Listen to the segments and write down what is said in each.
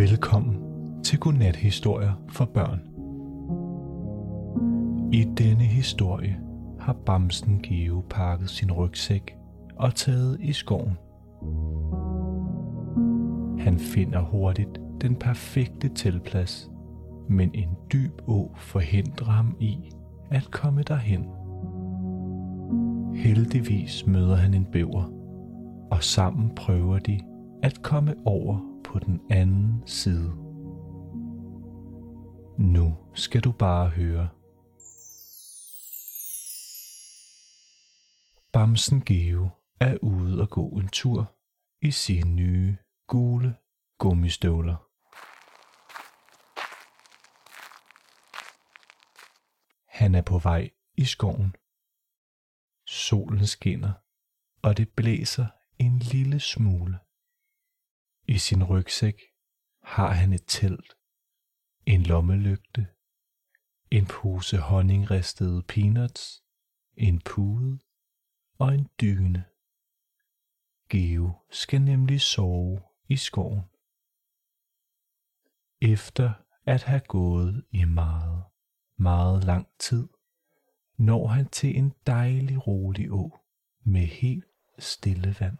Velkommen til Godnat-historier for børn. I denne historie har Bamsen Geo pakket sin rygsæk og taget i skoven. Han finder hurtigt den perfekte tilplads, men en dyb å forhindrer ham i at komme derhen. Heldigvis møder han en bæver, og sammen prøver de at komme over på den anden side. Nu skal du bare høre. Bamsen Geo er ude og gå en tur i sine nye gule gummistøvler. Han er på vej i skoven. Solen skinner, og det blæser en lille smule. I sin rygsæk har han et telt, en lommelygte, en pose honningristede peanuts, en pude og en dyne. Geo skal nemlig sove i skoven. Efter at have gået i meget, meget lang tid, når han til en dejlig rolig å med helt stille vand.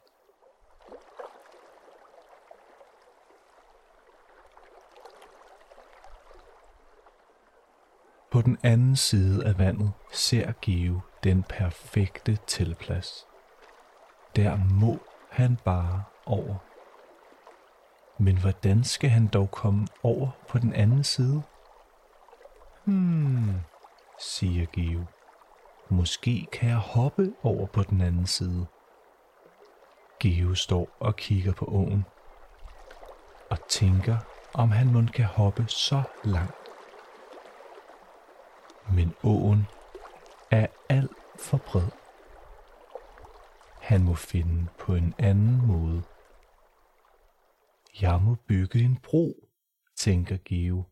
På den anden side af vandet ser Geo den perfekte tilplads. Der må han bare over. Men hvordan skal han dog komme over på den anden side? Hmm, siger Geo. Måske kan jeg hoppe over på den anden side. Geo står og kigger på åen og tænker, om han mon kan hoppe så langt. Men åen er alt for bred. Han må finde på en anden måde. Jeg må bygge en bro, tænker Geo,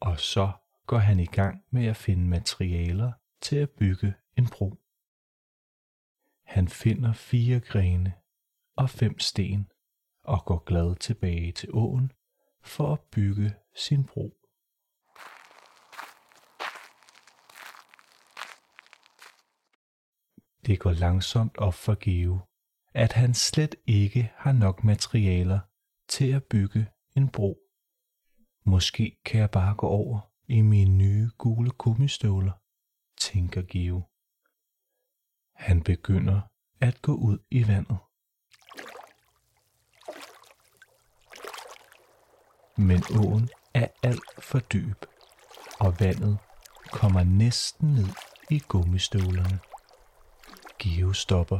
og så går han i gang med at finde materialer til at bygge en bro. Han finder fire grene og fem sten og går glad tilbage til åen for at bygge sin bro. Det går langsomt op for Geo, at han slet ikke har nok materialer til at bygge en bro. Måske kan jeg bare gå over i mine nye gule gummistøvler, tænker Geo. Han begynder at gå ud i vandet. Men åen er alt for dyb, og vandet kommer næsten ned i gummistøvlerne give stopper.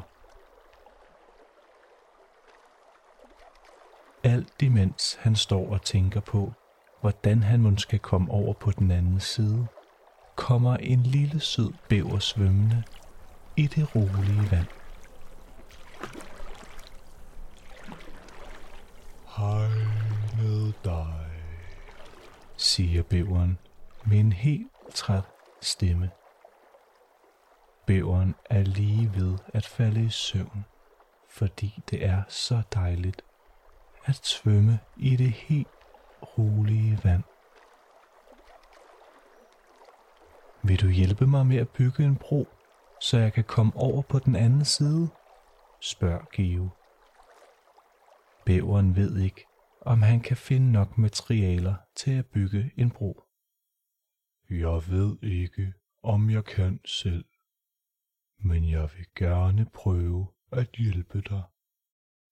Alt imens han står og tænker på, hvordan han måske skal komme over på den anden side, kommer en lille sød bæver svømmende i det rolige vand. Hej med dig, siger bæveren med en helt træt stemme. Bæveren er lige ved at falde i søvn, fordi det er så dejligt at svømme i det helt rolige vand. Vil du hjælpe mig med at bygge en bro, så jeg kan komme over på den anden side? spørger Geo. Bæveren ved ikke, om han kan finde nok materialer til at bygge en bro. Jeg ved ikke, om jeg kan selv, men jeg vil gerne prøve at hjælpe dig.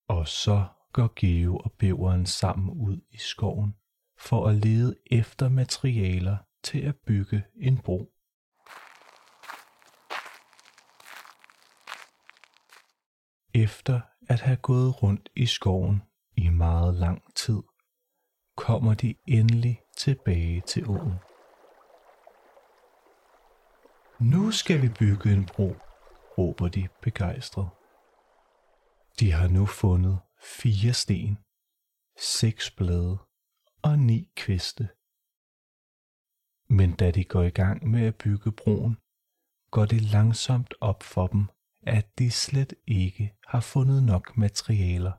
Og så går Geo og bæveren sammen ud i skoven for at lede efter materialer til at bygge en bro. Efter at have gået rundt i skoven i meget lang tid, kommer de endelig tilbage til åen. Nu skal vi bygge en bro, råber de begejstret. De har nu fundet fire sten, seks blade og ni kviste. Men da de går i gang med at bygge broen, går det langsomt op for dem, at de slet ikke har fundet nok materialer.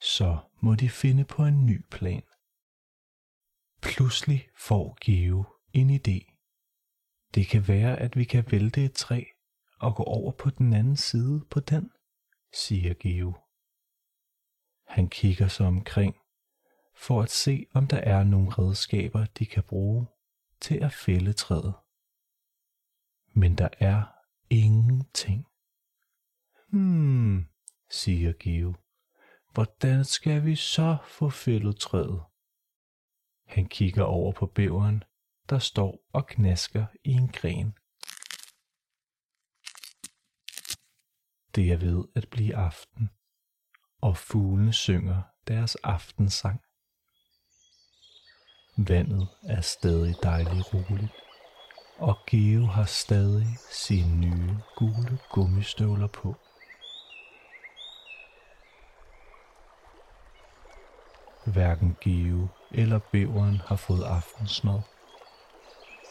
så må de finde på en ny plan. Pludselig får Geo en idé. Det kan være, at vi kan vælte et træ og gå over på den anden side på den, siger Geo. Han kigger sig omkring for at se, om der er nogle redskaber, de kan bruge til at fælde træet. Men der er ingenting. Hmm, siger Geo. Hvordan skal vi så få fældet træet? Han kigger over på bæveren, der står og knasker i en gren. Det er ved at blive aften, og fuglene synger deres aftensang. Vandet er stadig dejligt roligt, og Geo har stadig sine nye gule gummistøvler på. Hverken Geo eller bæveren har fået aftensmad,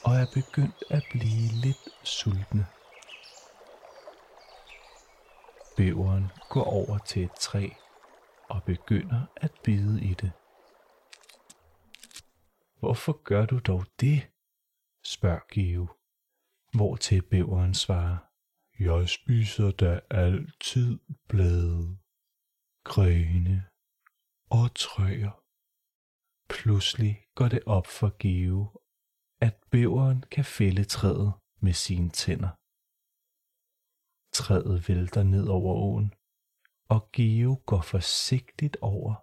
og er begyndt at blive lidt sultne. Bæveren går over til et træ og begynder at bide i det. Hvorfor gør du dog det? spørger Geo, hvor til bæveren svarer. Jeg spiser da altid blade, grene og træer. Pludselig går det op for Geo, at bæveren kan fælde træet med sine tænder. Træet vælter ned over åen, og Geo går forsigtigt over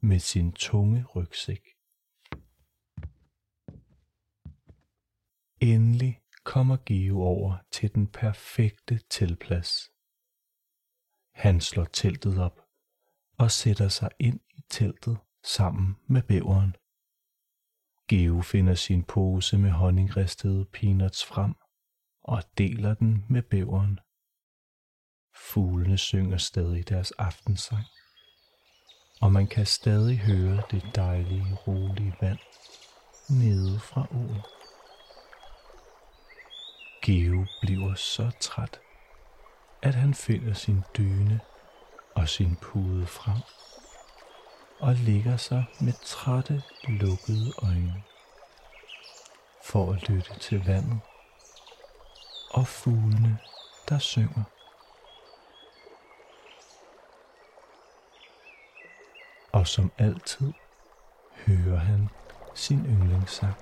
med sin tunge rygsæk. Endelig kommer Geo over til den perfekte tilplads. Han slår teltet op og sætter sig ind i teltet sammen med bæveren. Geo finder sin pose med honningristede peanuts frem og deler den med bæveren. Fuglene synger stadig deres aftensang, og man kan stadig høre det dejlige, rolige vand nede fra åen. Geo bliver så træt, at han finder sin dyne og sin pude frem og ligger sig med trætte, lukkede øjne for at lytte til vandet og fuglene, der synger. Og som altid hører han sin yndlingssang.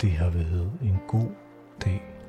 Det har været en god dag.